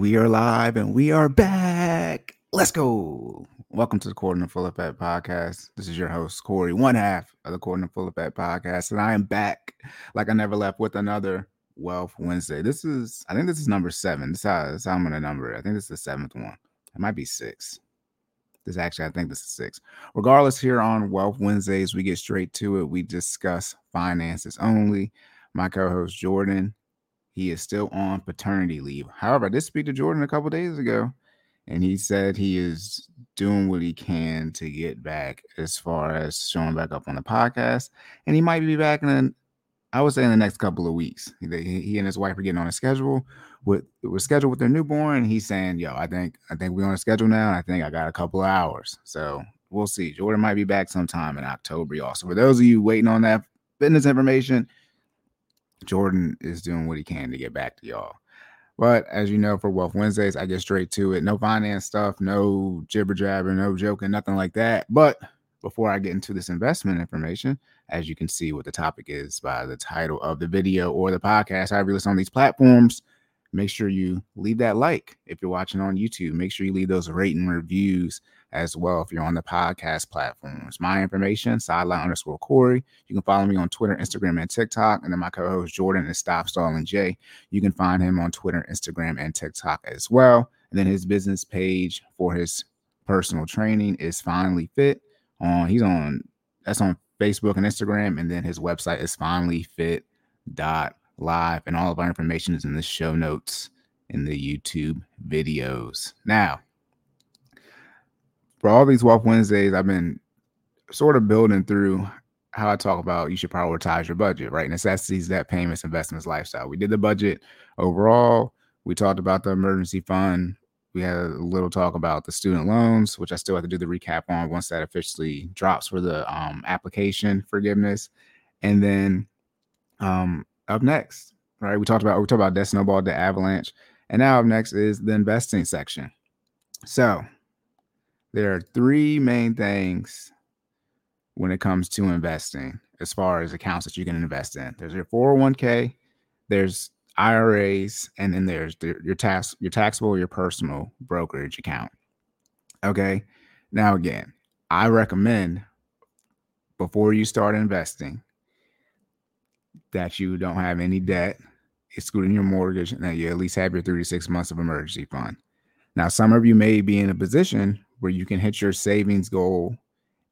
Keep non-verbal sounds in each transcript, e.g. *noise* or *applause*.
we are live and we are back. Let's go. Welcome to the Corden and Full Effect podcast. This is your host, Corey, one half of the Corden and Full Effect podcast. And I am back like I never left with another Wealth Wednesday. This is, I think this is number seven. This is how, this is how I'm going to number it. I think this is the seventh one. It might be six. This actually, I think this is six. Regardless, here on Wealth Wednesdays, we get straight to it. We discuss finances only. My co host, Jordan, he is still on paternity leave. However, I did speak to Jordan a couple days ago, and he said he is doing what he can to get back as far as showing back up on the podcast. And he might be back in, I would say, in the next couple of weeks. He, and his wife are getting on a schedule with was scheduled with their newborn. He's saying, "Yo, I think I think we're on a schedule now. I think I got a couple of hours." So we'll see. Jordan might be back sometime in October, y'all. So for those of you waiting on that fitness information, Jordan is doing what he can to get back to y'all. But as you know, for Wealth Wednesdays, I get straight to it. No finance stuff, no jibber jabber, no joking, nothing like that. But before I get into this investment information, as you can see what the topic is by the title of the video or the podcast, however you listen on these platforms, make sure you leave that like if you're watching on YouTube. Make sure you leave those rating reviews as well if you're on the podcast platforms. My information, sideline underscore Corey. You can follow me on Twitter, Instagram, and TikTok. And then my co-host Jordan is Stop Stalling J. You can find him on Twitter, Instagram, and TikTok as well. And then his business page for his personal training is Finally Fit. On he's on that's on Facebook and Instagram, and then his website is finallyfit.live. And all of our information is in the show notes in the YouTube videos. Now, for all these Wealth Wednesdays, I've been sort of building through how I talk about you should prioritize your budget, right? Necessities, debt payments, investments, lifestyle. We did the budget overall. We talked about the emergency fund. We had a little talk about the student loans, which I still have to do the recap on once that officially drops for the um, application forgiveness. And then um, up next, right? We talked about we talked about debt snowball, the avalanche, and now up next is the investing section. So there are three main things when it comes to investing as far as accounts that you can invest in. There's your 401k, there's IRAs, and then there's your tax your taxable your personal brokerage account. Okay. Now again, I recommend before you start investing that you don't have any debt, excluding your mortgage, and that you at least have your three to six months of emergency fund. Now, some of you may be in a position where you can hit your savings goal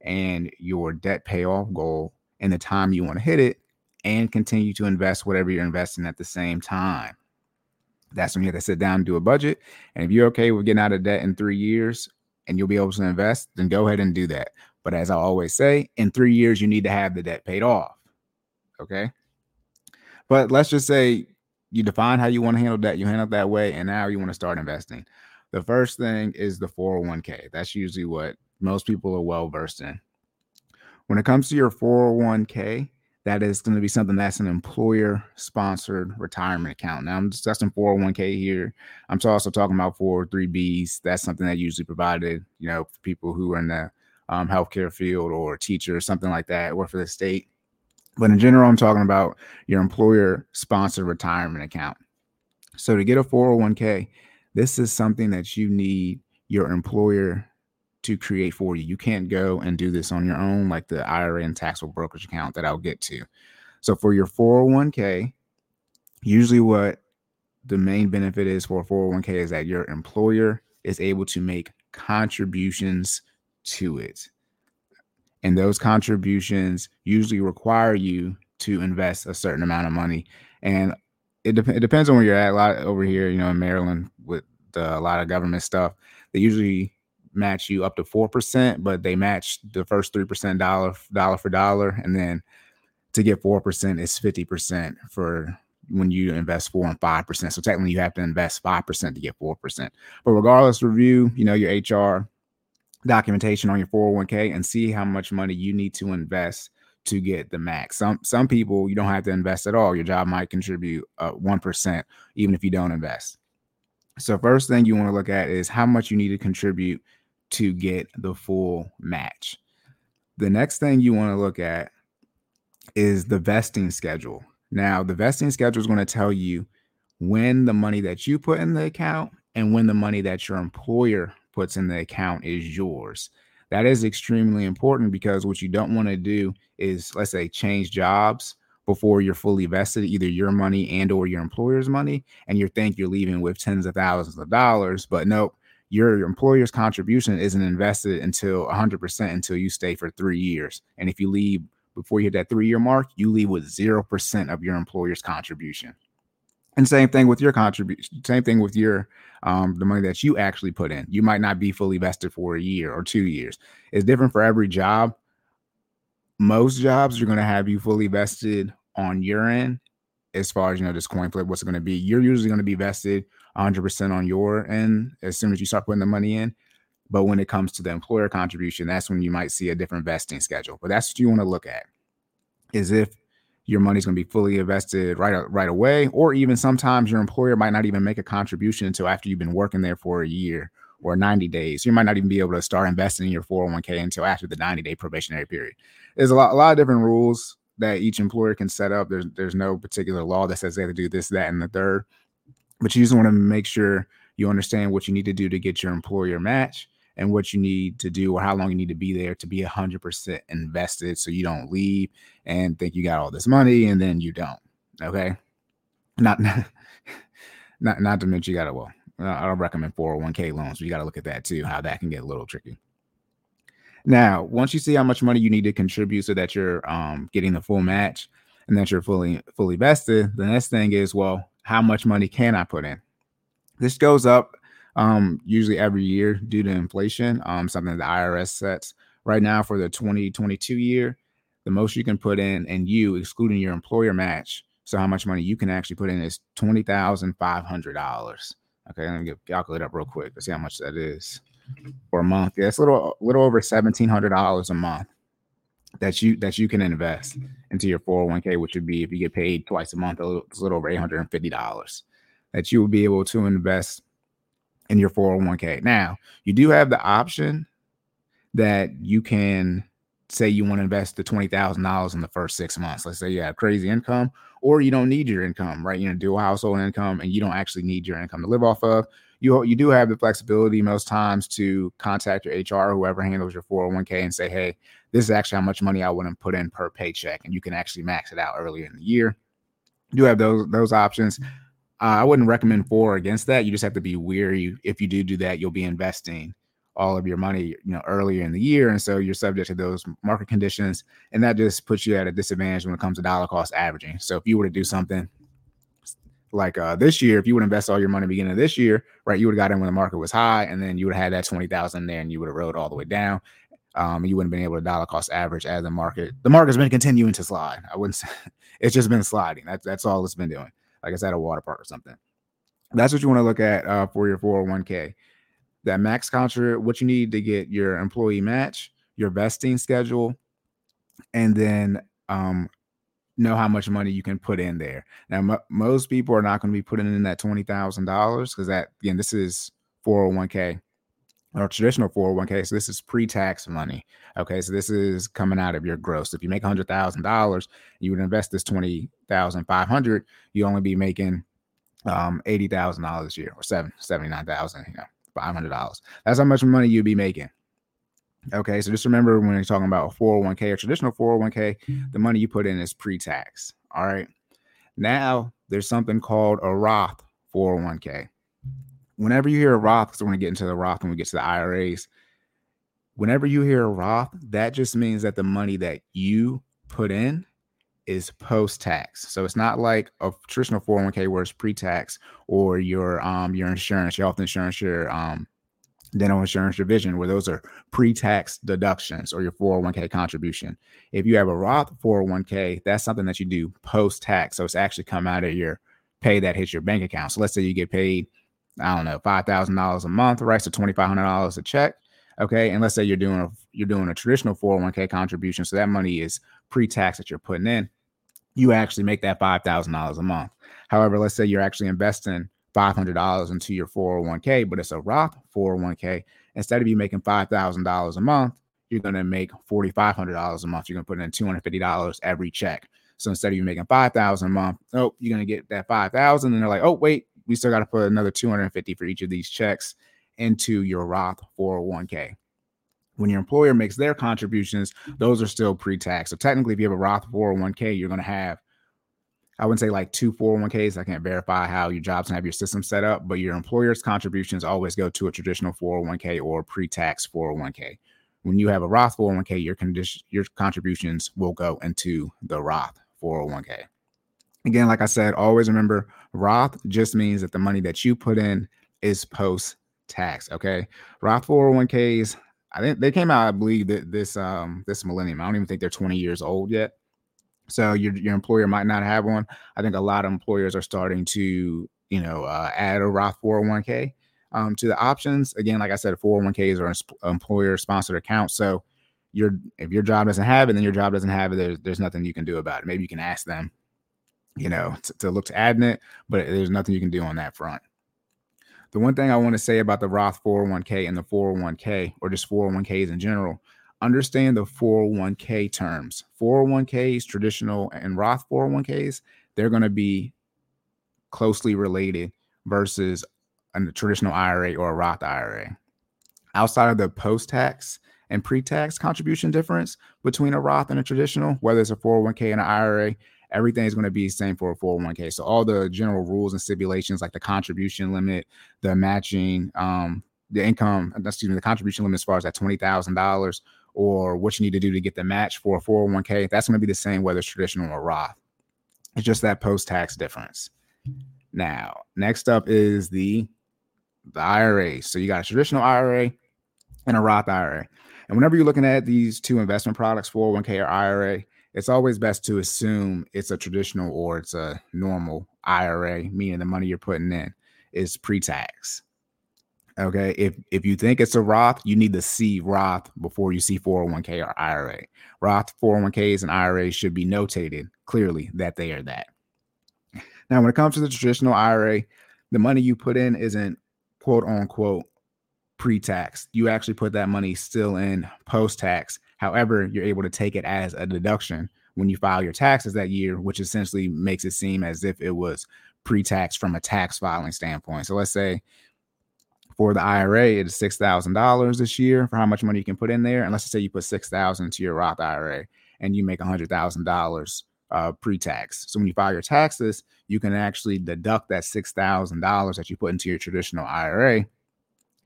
and your debt payoff goal in the time you want to hit it and continue to invest whatever you're investing at the same time. That's when you have to sit down and do a budget. And if you're okay with getting out of debt in three years and you'll be able to invest, then go ahead and do that. But as I always say, in three years, you need to have the debt paid off. Okay. But let's just say you define how you want to handle that, you handle it that way, and now you want to start investing. The first thing is the 401k. That's usually what most people are well versed in. When it comes to your 401k, that is going to be something that's an employer sponsored retirement account. Now, I'm discussing 401k here. I'm also talking about 403bs. That's something that usually provided, you know, for people who are in the um, healthcare field or teacher or something like that, or for the state. But in general, I'm talking about your employer sponsored retirement account. So to get a 401k, this is something that you need your employer to create for you. You can't go and do this on your own, like the IRA and taxable brokerage account that I'll get to. So for your 401k, usually what the main benefit is for 401k is that your employer is able to make contributions to it. And those contributions usually require you to invest a certain amount of money. And it, de- it depends on where you're at. A lot over here, you know, in Maryland with the, a lot of government stuff, they usually match you up to four percent, but they match the first three percent dollar dollar for dollar, and then to get four percent is fifty percent for when you invest four and five percent. So technically, you have to invest five percent to get four percent. But regardless, review you know your HR documentation on your 401k and see how much money you need to invest to get the max. Some some people you don't have to invest at all. Your job might contribute uh, one uh, even if you don't invest. So first thing you want to look at is how much you need to contribute to get the full match. The next thing you want to look at is the vesting schedule. Now, the vesting schedule is going to tell you when the money that you put in the account and when the money that your employer puts in the account is yours. That is extremely important because what you don't want to do is let's say change jobs before you're fully vested either your money and or your employer's money and you think you're leaving with tens of thousands of dollars but nope your employer's contribution isn't invested until 100% until you stay for three years. And if you leave before you hit that three year mark you leave with 0% of your employer's contribution. And same thing with your contribution same thing with your um, the money that you actually put in. You might not be fully vested for a year or two years. It's different for every job most jobs are going to have you fully vested on your end as far as you know this coin flip what's going to be. You're usually going to be vested 100% on your end as soon as you start putting the money in but when it comes to the employer contribution that's when you might see a different vesting schedule but that's what you want to look at is if your money's going to be fully invested right right away or even sometimes your employer might not even make a contribution until after you've been working there for a year or 90 days. You might not even be able to start investing in your 401k until after the 90 day probationary period. There's a lot, a lot of different rules that each employer can set up. There's there's no particular law that says they have to do this, that, and the third. But you just want to make sure you understand what you need to do to get your employer match and what you need to do or how long you need to be there to be 100% invested so you don't leave and think you got all this money and then you don't. Okay? Not *laughs* not not to mention you got to well I don't recommend 401k loans. You got to look at that too, how that can get a little tricky. Now, once you see how much money you need to contribute so that you're um, getting the full match and that you're fully fully vested, the next thing is, well, how much money can I put in? This goes up um, usually every year due to inflation, um, something the IRS sets. Right now, for the 2022 year, the most you can put in, and you, excluding your employer match, so how much money you can actually put in is twenty thousand five hundred dollars. Okay, let me get calculate up real quick to see how much that is for a month. Yeah, it's a little little over seventeen hundred dollars a month that you that you can invest into your 401k, which would be if you get paid twice a month, a little, a little over eight hundred and fifty dollars that you will be able to invest in your 401k. Now, you do have the option that you can say you want to invest the $20,000 in the first six months. Let's say you have crazy income or you don't need your income, right? You know, dual household income and you don't actually need your income to live off of. You, you do have the flexibility most times to contact your HR, whoever handles your 401k, and say, hey, this is actually how much money I want to put in per paycheck. And you can actually max it out earlier in the year. You do have those, those options. Uh, I wouldn't recommend for or against that. You just have to be weary. If you do do that, you'll be investing all of your money, you know, earlier in the year, and so you're subject to those market conditions, and that just puts you at a disadvantage when it comes to dollar cost averaging. So if you were to do something like uh, this year, if you would invest all your money beginning of this year, right, you would have got in when the market was high, and then you would have had that twenty thousand there, and you would have rode all the way down. Um, you wouldn't have been able to dollar cost average as the market. The market's been continuing to slide. I wouldn't *laughs* say it's just been sliding. That's that's all it's been doing. Like I said, a water park or something. That's what you want to look at uh, for your 401k that max contra, what you need to get your employee match, your vesting schedule, and then um, know how much money you can put in there. Now, m- most people are not going to be putting in that twenty thousand dollars because that again, this is four hundred one k or traditional 401k. So this is pre-tax money. Okay, so this is coming out of your gross. If you make hundred thousand dollars, you would invest this twenty thousand five hundred. You only be making um eighty thousand dollars a year or seven seventy nine thousand. You know, $500. That's how much money you'd be making. Okay, so just remember when you're talking about a 401k or traditional 401k, the money you put in is pre tax. All right. Now there's something called a Roth 401k. Whenever you hear a Roth, because we're going to get into the Roth when we get to the IRAs, whenever you hear a Roth, that just means that the money that you put in is post tax. So it's not like a traditional 401k where it's pre tax or your um your insurance, your health insurance, your um dental insurance, your vision, where those are pre tax deductions or your 401k contribution. If you have a Roth 401k, that's something that you do post tax. So it's actually come out of your pay that hits your bank account. So let's say you get paid, I don't know, five thousand dollars a month, right? So twenty five hundred dollars a check. Okay, and let's say you're doing a you're doing a traditional 401k contribution, so that money is pre-tax that you're putting in you actually make that $5,000 a month. However, let's say you're actually investing $500 into your 401k, but it's a Roth 401k. Instead of you making $5,000 a month, you're going to make $4,500 a month. You're going to put in $250 every check. So instead of you making 5000 a month, oh, you're going to get that 5000 and they're like, oh, wait, we still got to put another 250 for each of these checks into your Roth 401k. When your employer makes their contributions, those are still pre-tax. So technically, if you have a Roth 401k, you're going to have I wouldn't say like two 401ks. I can't verify how your jobs and have your system set up, but your employer's contributions always go to a traditional 401k or pre-tax 401k. When you have a Roth 401k, your condition your contributions will go into the Roth 401k. Again, like I said, always remember Roth just means that the money that you put in is post tax. Okay. Roth 401ks, I think they came out, I believe, that this um this millennium. I don't even think they're 20 years old yet. So your your employer might not have one. I think a lot of employers are starting to, you know, uh, add a Roth 401k um, to the options. Again, like I said, 401ks are employer sponsored accounts. So your if your job doesn't have it, then your job doesn't have it. There's there's nothing you can do about it. Maybe you can ask them, you know, to, to look to adding it, but there's nothing you can do on that front. The one thing I want to say about the Roth 401k and the 401k, or just 401ks in general, understand the 401k terms. 401ks, traditional and Roth 401ks, they're going to be closely related versus a traditional IRA or a Roth IRA. Outside of the post tax and pre tax contribution difference between a Roth and a traditional, whether it's a 401k and an IRA, everything is going to be the same for a 401k. So all the general rules and stipulations like the contribution limit, the matching, um, the income, excuse me, the contribution limit as far as that twenty thousand dollars or what you need to do to get the match for a 401k, that's going to be the same whether it's traditional or Roth. It's just that post tax difference. Now, next up is the the IRA. So you got a traditional IRA and a Roth IRA. And whenever you're looking at these two investment products, 401k or IRA, it's always best to assume it's a traditional or it's a normal IRA, meaning the money you're putting in is pre-tax. Okay. If if you think it's a Roth, you need to see Roth before you see 401k or IRA. Roth 401ks and IRAs should be notated clearly that they are that. Now, when it comes to the traditional IRA, the money you put in isn't quote unquote pre-tax. You actually put that money still in post-tax. However, you're able to take it as a deduction when you file your taxes that year, which essentially makes it seem as if it was pre-tax from a tax filing standpoint. So let's say for the IRA, it's six thousand dollars this year for how much money you can put in there. And let's just say you put six thousand to your Roth IRA and you make a hundred thousand dollars uh, pre-tax. So when you file your taxes, you can actually deduct that six thousand dollars that you put into your traditional IRA,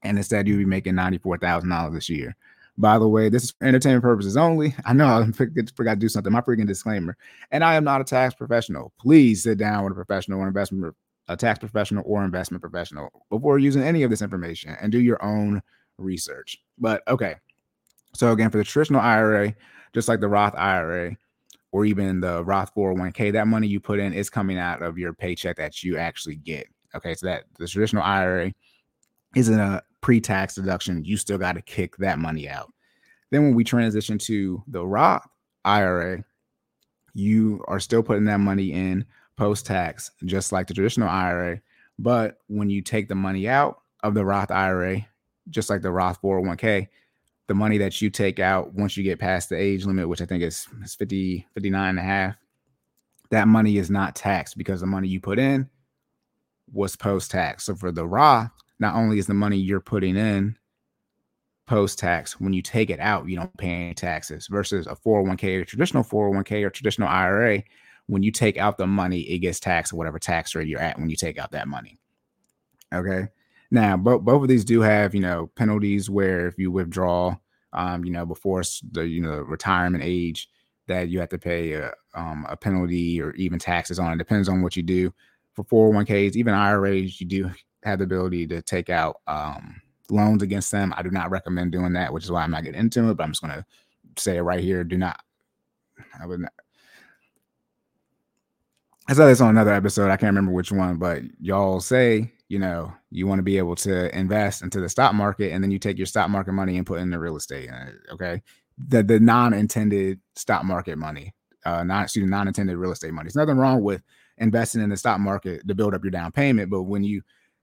and instead you'll be making ninety-four thousand dollars this year. By the way, this is for entertainment purposes only. *laughs* I know I forgot to do something. My freaking disclaimer. And I am not a tax professional. Please sit down with a professional or investment, a tax professional or investment professional before using any of this information and do your own research. But okay. So again, for the traditional IRA, just like the Roth IRA, or even the Roth 401k, that money you put in is coming out of your paycheck that you actually get. Okay, so that the traditional IRA isn't a pre-tax deduction. You still got to kick that money out. Then when we transition to the Roth IRA, you are still putting that money in post-tax, just like the traditional IRA. But when you take the money out of the Roth IRA, just like the Roth 401k, the money that you take out once you get past the age limit, which I think is, is 50, 59 and a half, that money is not taxed because the money you put in was post tax. So for the Roth, not only is the money you're putting in post tax, when you take it out, you don't pay any taxes versus a 401k or traditional 401k or traditional IRA. When you take out the money, it gets taxed at whatever tax rate you're at when you take out that money. Okay. Now, both both of these do have you know penalties where if you withdraw, um, you know before the you know retirement age, that you have to pay a, um, a penalty or even taxes on. It depends on what you do. For 401ks, even IRAs, you do have the ability to take out um, loans against them. I do not recommend doing that, which is why I'm not getting into it. But I'm just going to say it right here: do not. I would not. I saw this on another episode. I can't remember which one, but y'all say you know, you want to be able to invest into the stock market and then you take your stock market money and put in the real estate. Uh, okay. The the non-intended stock market money, uh not excuse non-intended real estate money. There's nothing wrong with investing in the stock market to build up your down payment, but when you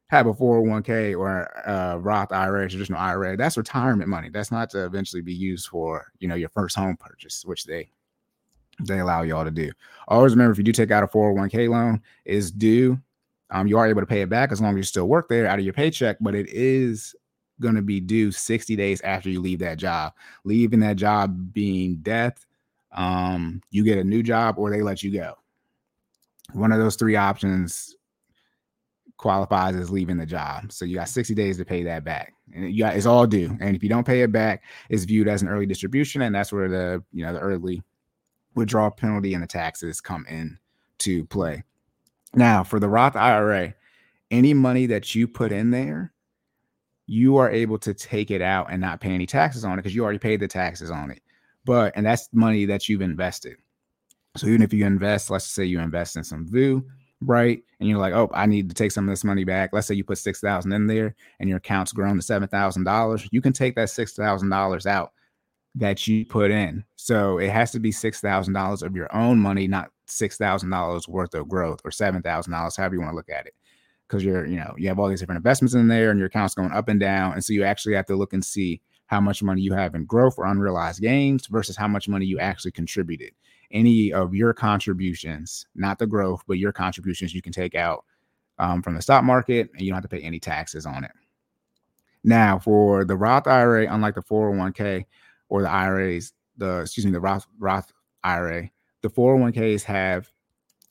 have a 401k or a Roth IRA, traditional IRA, that's retirement money. That's not to eventually be used for, you know, your first home purchase, which they they allow y'all to do. Always remember if you do take out a 401k loan, is due Um, you are able to pay it back as long as you still work there out of your paycheck, but it is going to be due 60 days after you leave that job. Leaving that job being death, um, you get a new job or they let you go. One of those three options qualifies as leaving the job. So you got 60 days to pay that back. And you got, it's all due. And if you don't pay it back, it's viewed as an early distribution. And that's where the, you know, the early withdrawal penalty and the taxes come in to play. Now, for the Roth IRA, any money that you put in there, you are able to take it out and not pay any taxes on it because you already paid the taxes on it. But, and that's money that you've invested. So even if you invest, let's say you invest in some VOO, right? And you're like, oh, I need to take some of this money back. Let's say you put six thousand in there, and your account's grown to seven thousand dollars. You can take that six thousand dollars out that you put in. So it has to be six thousand dollars of your own money, not six thousand dollars worth of growth or seven thousand dollars, however you want to look at it. Because you're, you know, you have all these different investments in there, and your account's going up and down, and so you actually have to look and see how much money you have in growth or unrealized gains versus how much money you actually contributed any of your contributions, not the growth, but your contributions you can take out um, from the stock market and you don't have to pay any taxes on it. Now, for the Roth IRA, unlike the 401k or the IRAs, the excuse me, the Roth Roth IRA, the 401ks have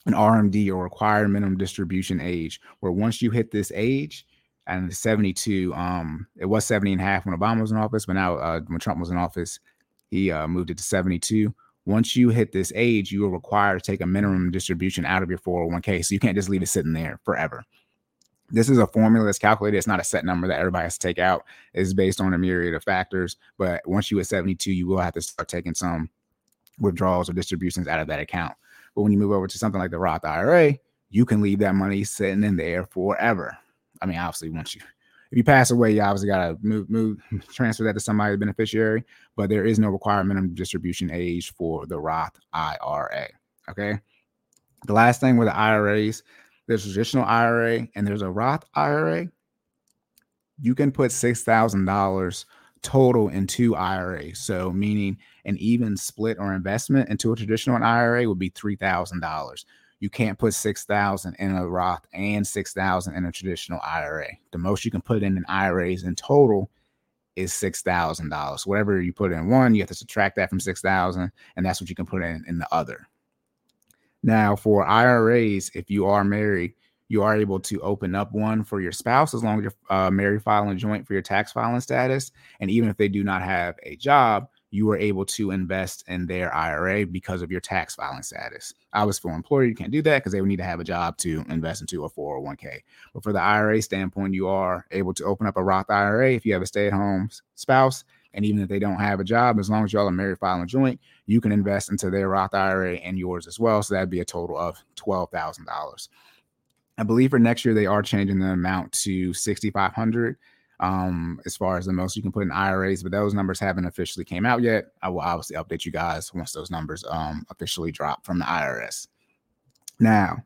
an RMD or required minimum distribution age, where once you hit this age, and 72, um, it was 70 and a half when Obama was in office, but now uh, when Trump was in office, he uh, moved it to 72 once you hit this age, you are required to take a minimum distribution out of your 401k. So you can't just leave it sitting there forever. This is a formula that's calculated. It's not a set number that everybody has to take out. It's based on a myriad of factors. But once you hit 72, you will have to start taking some withdrawals or distributions out of that account. But when you move over to something like the Roth IRA, you can leave that money sitting in there forever. I mean, obviously, once you if you pass away, you obviously got to move, move, *laughs* transfer that to somebody beneficiary. But there is no required minimum distribution age for the Roth IRA. Okay. The last thing with the IRAs, there's traditional IRA and there's a Roth IRA. You can put six thousand dollars total in two IRAs. So meaning an even split or investment into a traditional IRA would be three thousand dollars you can't put 6000 in a roth and 6000 in a traditional ira the most you can put in in iras in total is $6000 whatever you put in one you have to subtract that from 6000 and that's what you can put in in the other. Now for iras if you are married you are able to open up one for your spouse as long as you're uh, married filing joint for your tax filing status. And even if they do not have a job you were able to invest in their IRA because of your tax filing status. I was for employer, you can't do that because they would need to have a job to invest into a 401k. But for the IRA standpoint, you are able to open up a Roth IRA if you have a stay at home spouse. And even if they don't have a job, as long as y'all are married filing joint, you can invest into their Roth IRA and yours as well. So that'd be a total of $12,000. I believe for next year, they are changing the amount to 6,500 um, as far as the most you can put in IRAs, but those numbers haven't officially came out yet. I will obviously update you guys once those numbers um, officially drop from the IRS. Now,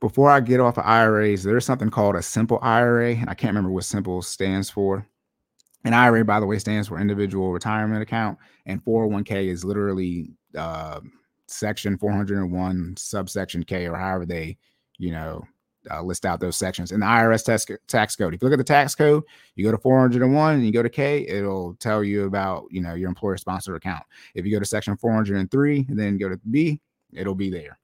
before I get off of IRAs, there's something called a simple IRA, and I can't remember what simple stands for. An IRA, by the way, stands for individual retirement account, and 401k is literally uh, section 401 subsection K, or however they, you know, uh, list out those sections in the IRS tax, tax code. If you look at the tax code, you go to 401 and you go to K, it'll tell you about, you know, your employer sponsored account. If you go to section 403 and then go to B, it'll be there.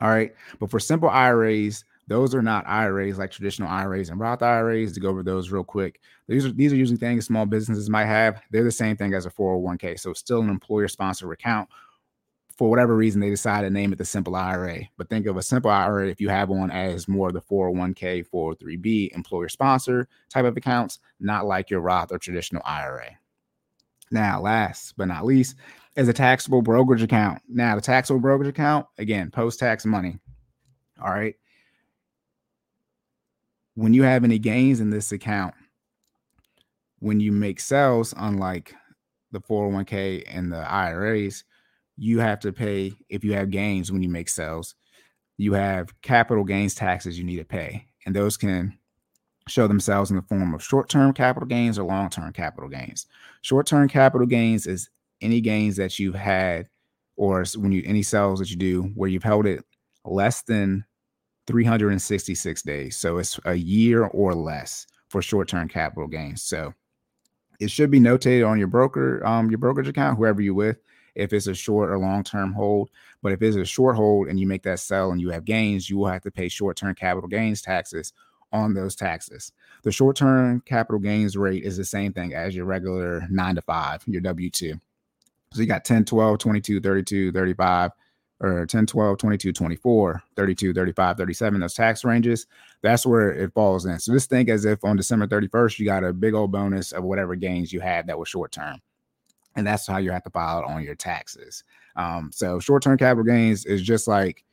All right. But for simple IRAs, those are not IRAs like traditional IRAs and Roth IRAs. To go over those real quick, these are these are usually things small businesses might have. They're the same thing as a 401k, so it's still an employer sponsored account for whatever reason, they decided to name it the simple IRA. But think of a simple IRA if you have one as more of the 401k, 403b, employer sponsor type of accounts, not like your Roth or traditional IRA. Now, last but not least, is a taxable brokerage account. Now, the taxable brokerage account, again, post tax money. All right. When you have any gains in this account, when you make sales, unlike the 401k and the IRAs, you have to pay if you have gains when you make sales. You have capital gains taxes you need to pay, and those can show themselves in the form of short-term capital gains or long-term capital gains. Short-term capital gains is any gains that you've had or when you any sales that you do where you've held it less than 366 days. So it's a year or less for short-term capital gains. So it should be notated on your broker, um, your brokerage account, whoever you with, if it's a short or long-term hold. But if it's a short hold and you make that sell and you have gains, you will have to pay short-term capital gains taxes on those taxes. The short-term capital gains rate is the same thing as your regular nine to five, your W2. So you got 10, 12, 22, 32, 35, or 10, 12, 22, 24, 32, 35, 37, those tax ranges, that's where it falls in. So just think as if on December 31st, you got a big old bonus of whatever gains you had that was short term. And that's how you have to file on your taxes. Um, so short-term capital gains is just like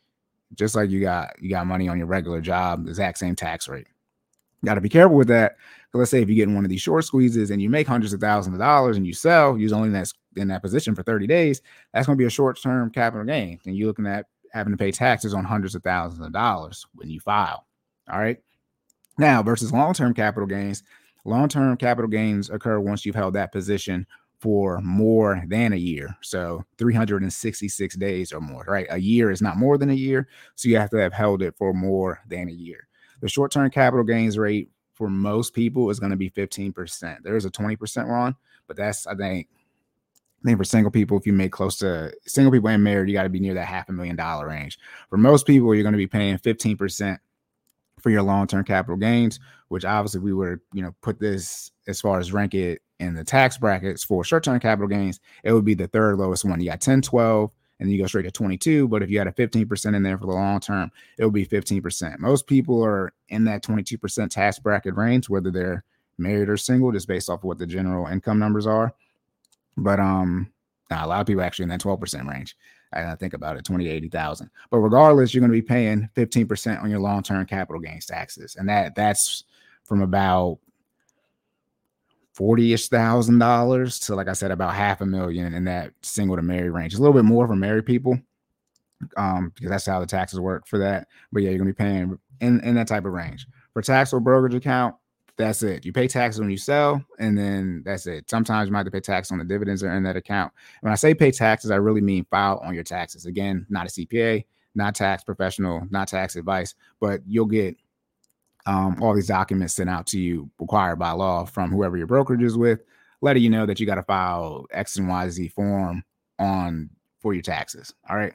just like you got you got money on your regular job, exact same tax rate. Got to be careful with that. Let's say if you get in one of these short squeezes and you make hundreds of thousands of dollars and you sell, you're only in that, in that position for 30 days, that's going to be a short term capital gain. And you're looking at having to pay taxes on hundreds of thousands of dollars when you file. All right. Now, versus long term capital gains, long term capital gains occur once you've held that position for more than a year. So 366 days or more, right? A year is not more than a year. So you have to have held it for more than a year. The short term capital gains rate for most people is going to be 15%. There's a 20% one, but that's, I think, I think for single people, if you make close to single people and married, you got to be near that half a million dollar range. For most people, you're going to be paying 15% for your long term capital gains, which obviously we would, you know, put this as far as rank it in the tax brackets for short term capital gains, it would be the third lowest one. You got 10, 12, and then you go straight to 22. But if you had a 15% in there for the long term, it would be 15%. Most people are in that 22% tax bracket range, whether they're married or single, just based off of what the general income numbers are. But um, a lot of people actually in that 12% range. I think about it, 20 to 80,000. But regardless, you're going to be paying 15% on your long-term capital gains taxes. And that that's from about 40-ish thousand dollars to like I said, about half a million in that single to married range. It's a little bit more for married people. Um, because that's how the taxes work for that. But yeah, you're gonna be paying in, in that type of range. For taxable brokerage account, that's it. You pay taxes when you sell, and then that's it. Sometimes you might have to pay tax on the dividends that are in that account. When I say pay taxes, I really mean file on your taxes. Again, not a CPA, not tax professional, not tax advice, but you'll get um, all these documents sent out to you required by law from whoever your brokerage is with, letting you know that you got to file X and Y Z form on for your taxes. All right.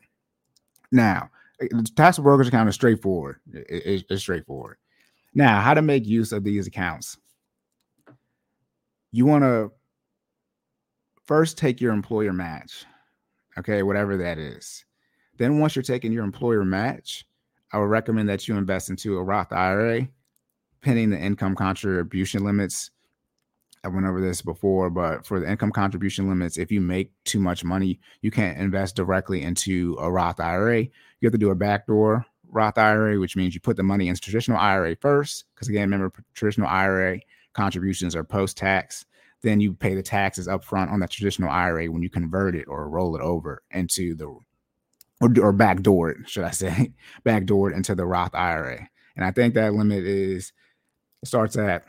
Now, eh, the tax brokerage account is straightforward. It, it's straightforward. Now, how to make use of these accounts? You want to first take your employer match, okay, whatever that is. Then, once you're taking your employer match, I would recommend that you invest into a Roth IRA pending the income contribution limits. I went over this before, but for the income contribution limits, if you make too much money, you can't invest directly into a Roth IRA. You have to do a backdoor Roth IRA, which means you put the money in traditional IRA first. Because again, remember, traditional IRA contributions are post tax. Then you pay the taxes up front on that traditional IRA when you convert it or roll it over into the or, or backdoor it, should I say, *laughs* backdoor it into the Roth IRA. And I think that limit is starts at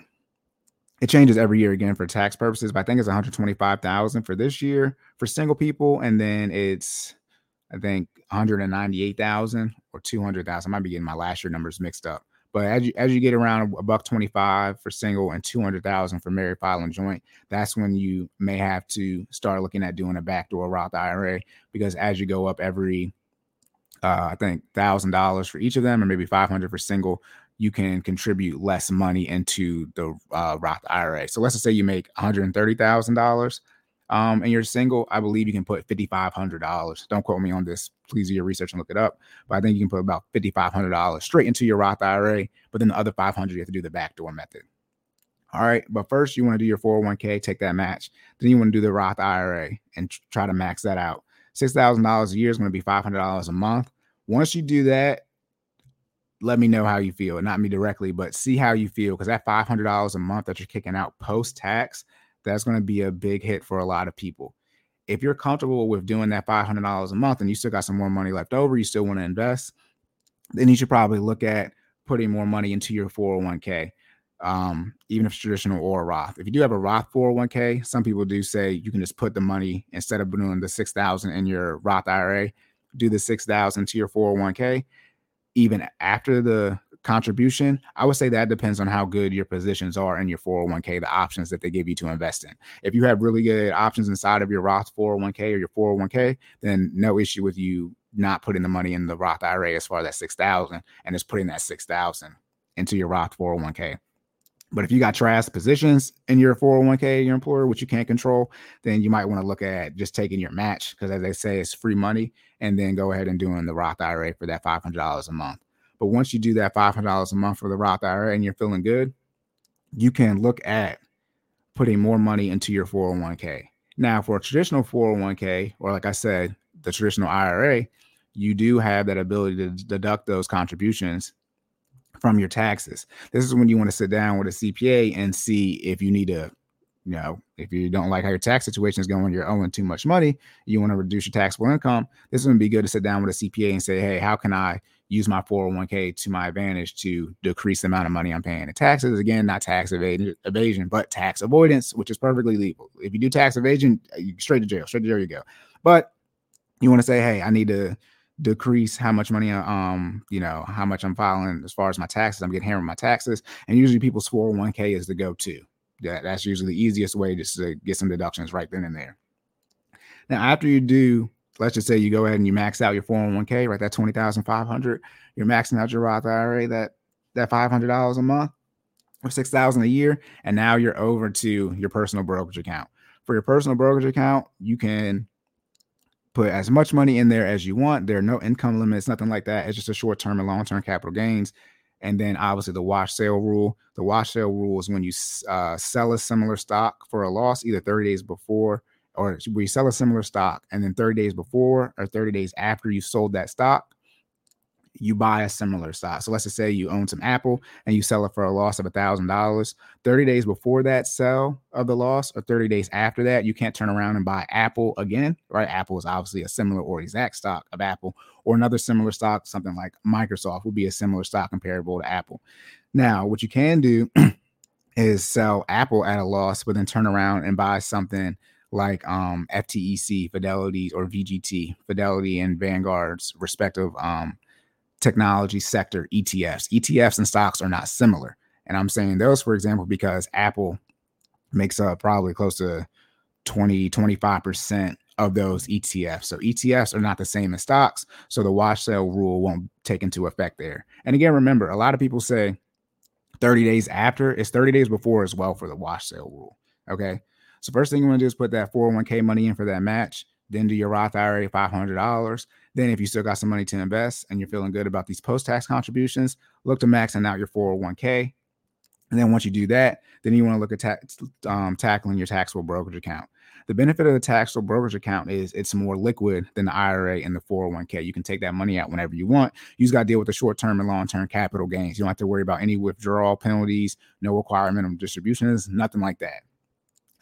it changes every year again for tax purposes, but I think it's 125,000 for this year for single people, and then it's I think 198,000 or 200,000. I might be getting my last year numbers mixed up. But as you as you get around a buck 25 for single and 200,000 for married filing joint, that's when you may have to start looking at doing a backdoor Roth IRA because as you go up every uh, I think thousand dollars for each of them, or maybe 500 for single, you can contribute less money into the uh, Roth IRA. So let's just say you make $130,000 um, and you're single. I believe you can put $5,500. Don't quote me on this. Please do your research and look it up. But I think you can put about $5,500 straight into your Roth IRA. But then the other 500 you have to do the backdoor method. All right. But first, you want to do your 401k, take that match. Then you want to do the Roth IRA and try to max that out. $6,000 a year is going to be $500 a month. Once you do that, let me know how you feel. Not me directly, but see how you feel because that $500 a month that you're kicking out post tax, that's going to be a big hit for a lot of people. If you're comfortable with doing that $500 a month and you still got some more money left over, you still want to invest, then you should probably look at putting more money into your 401k, um, even if it's traditional or a Roth. If you do have a Roth 401k, some people do say you can just put the money instead of doing the 6000 in your Roth IRA, do the 6000 to your 401k even after the contribution, I would say that depends on how good your positions are in your 401k, the options that they give you to invest in. If you have really good options inside of your Roth 401k or your 401k, then no issue with you not putting the money in the Roth IRA as far as that 6,000 and just putting that 6,000 into your Roth 401k. But if you got trash positions in your 401k, your employer, which you can't control, then you might want to look at just taking your match because, as they say, it's free money, and then go ahead and doing the Roth IRA for that $500 a month. But once you do that $500 a month for the Roth IRA and you're feeling good, you can look at putting more money into your 401k. Now, for a traditional 401k, or like I said, the traditional IRA, you do have that ability to deduct those contributions from your taxes. This is when you want to sit down with a CPA and see if you need to, you know, if you don't like how your tax situation is going, you're owing too much money, you want to reduce your taxable income. This would be good to sit down with a CPA and say, hey, how can I use my 401k to my advantage to decrease the amount of money I'm paying in taxes? Again, not tax evasion, but tax avoidance, which is perfectly legal. If you do tax evasion, straight to jail, straight to jail you go. But you want to say, hey, I need to decrease how much money um you know how much i'm filing as far as my taxes i'm getting hammered my taxes and usually people's 401k is the go-to that, that's usually the easiest way just to get some deductions right then and there now after you do let's just say you go ahead and you max out your 401k right that 20500 you're maxing out your roth ira that that $500 a month or 6000 a year and now you're over to your personal brokerage account for your personal brokerage account you can put as much money in there as you want. There are no income limits, nothing like that. It's just a short term and long term capital gains. And then obviously the wash sale rule. The wash sale rule is when you uh, sell a similar stock for a loss, either 30 days before or we sell a similar stock and then 30 days before or 30 days after you sold that stock, you buy a similar stock. So let's just say you own some Apple and you sell it for a loss of a thousand dollars. 30 days before that sell of the loss, or 30 days after that, you can't turn around and buy Apple again, right? Apple is obviously a similar or exact stock of Apple, or another similar stock, something like Microsoft would be a similar stock comparable to Apple. Now, what you can do *clears throat* is sell Apple at a loss, but then turn around and buy something like um, FTEC, Fidelity, or VGT, Fidelity and Vanguard's respective um, technology sector ETFs. ETFs and stocks are not similar. And I'm saying those, for example, because Apple makes up probably close to 20, 25% of those ETFs. So ETFs are not the same as stocks. So the wash sale rule won't take into effect there. And again, remember, a lot of people say 30 days after, it's 30 days before as well for the wash sale rule. Okay. So first thing you want to do is put that 401k money in for that match. Then do your Roth IRA $500. Then, if you still got some money to invest and you're feeling good about these post tax contributions, look to maxing out your 401k. And then once you do that, then you want to look at ta- um, tackling your taxable brokerage account. The benefit of the taxable brokerage account is it's more liquid than the IRA and the 401k. You can take that money out whenever you want. You just got to deal with the short term and long term capital gains. You don't have to worry about any withdrawal penalties, no requirement minimum distributions, nothing like that.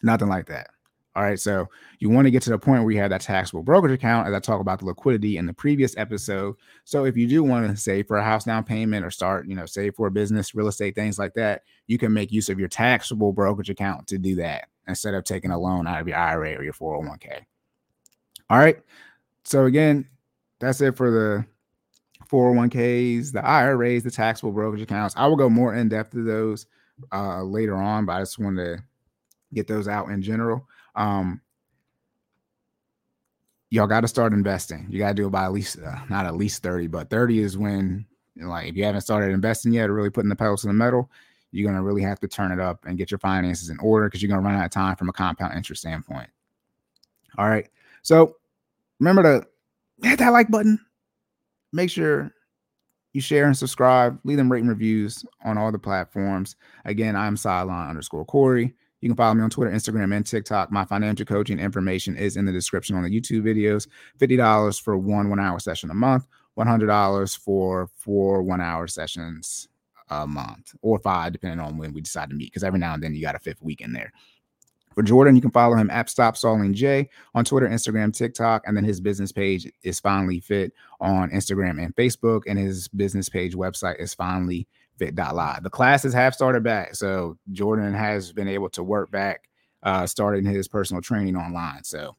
Nothing like that. All right. So you want to get to the point where you have that taxable brokerage account, as I talk about the liquidity in the previous episode. So if you do want to save for a house down payment or start, you know, save for a business, real estate, things like that, you can make use of your taxable brokerage account to do that instead of taking a loan out of your IRA or your 401k. All right. So again, that's it for the 401ks, the IRAs, the taxable brokerage accounts. I will go more in depth to those uh, later on, but I just wanted to get those out in general um, y'all got to start investing. You got to do it by at least uh, not at least 30, but 30 is when like if you haven't started investing yet or really putting the pedals to the metal, you're to really have to turn it up and get your finances in order because you're to run out of time from a compound interest standpoint. All right. So remember to hit that like button. Make sure you share and subscribe. Leave them rating reviews on all the platforms. Again, I'm Sideline underscore Corey. You can follow me on Twitter, Instagram, and TikTok. My financial coaching information is in the description on the YouTube videos. $50 for one one hour session a month, $100 for four one hour sessions a month, or five, depending on when we decide to meet, because every now and then you got a fifth week in there. For Jordan, you can follow him at Stop Stalling J on Twitter, Instagram, TikTok, and then his business page is Finally Fit on Instagram and Facebook, and his business page website is Finally fit.live. The classes have started back. So Jordan has been able to work back, uh, starting his personal training online. So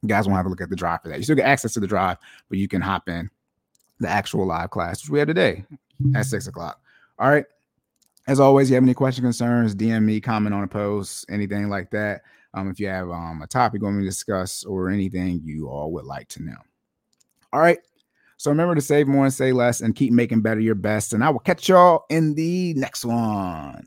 you guys want to have a look at the drive for that. You still get access to the drive, but you can hop in the actual live class, which we have today at six o'clock. All right. As always, you have any questions, concerns, DM me, comment on a post, anything like that. Um, if you have um, a topic you want me to discuss or anything you all would like to know. All right. So remember to save more and say less and keep making better your best. And I will catch y'all in the next one.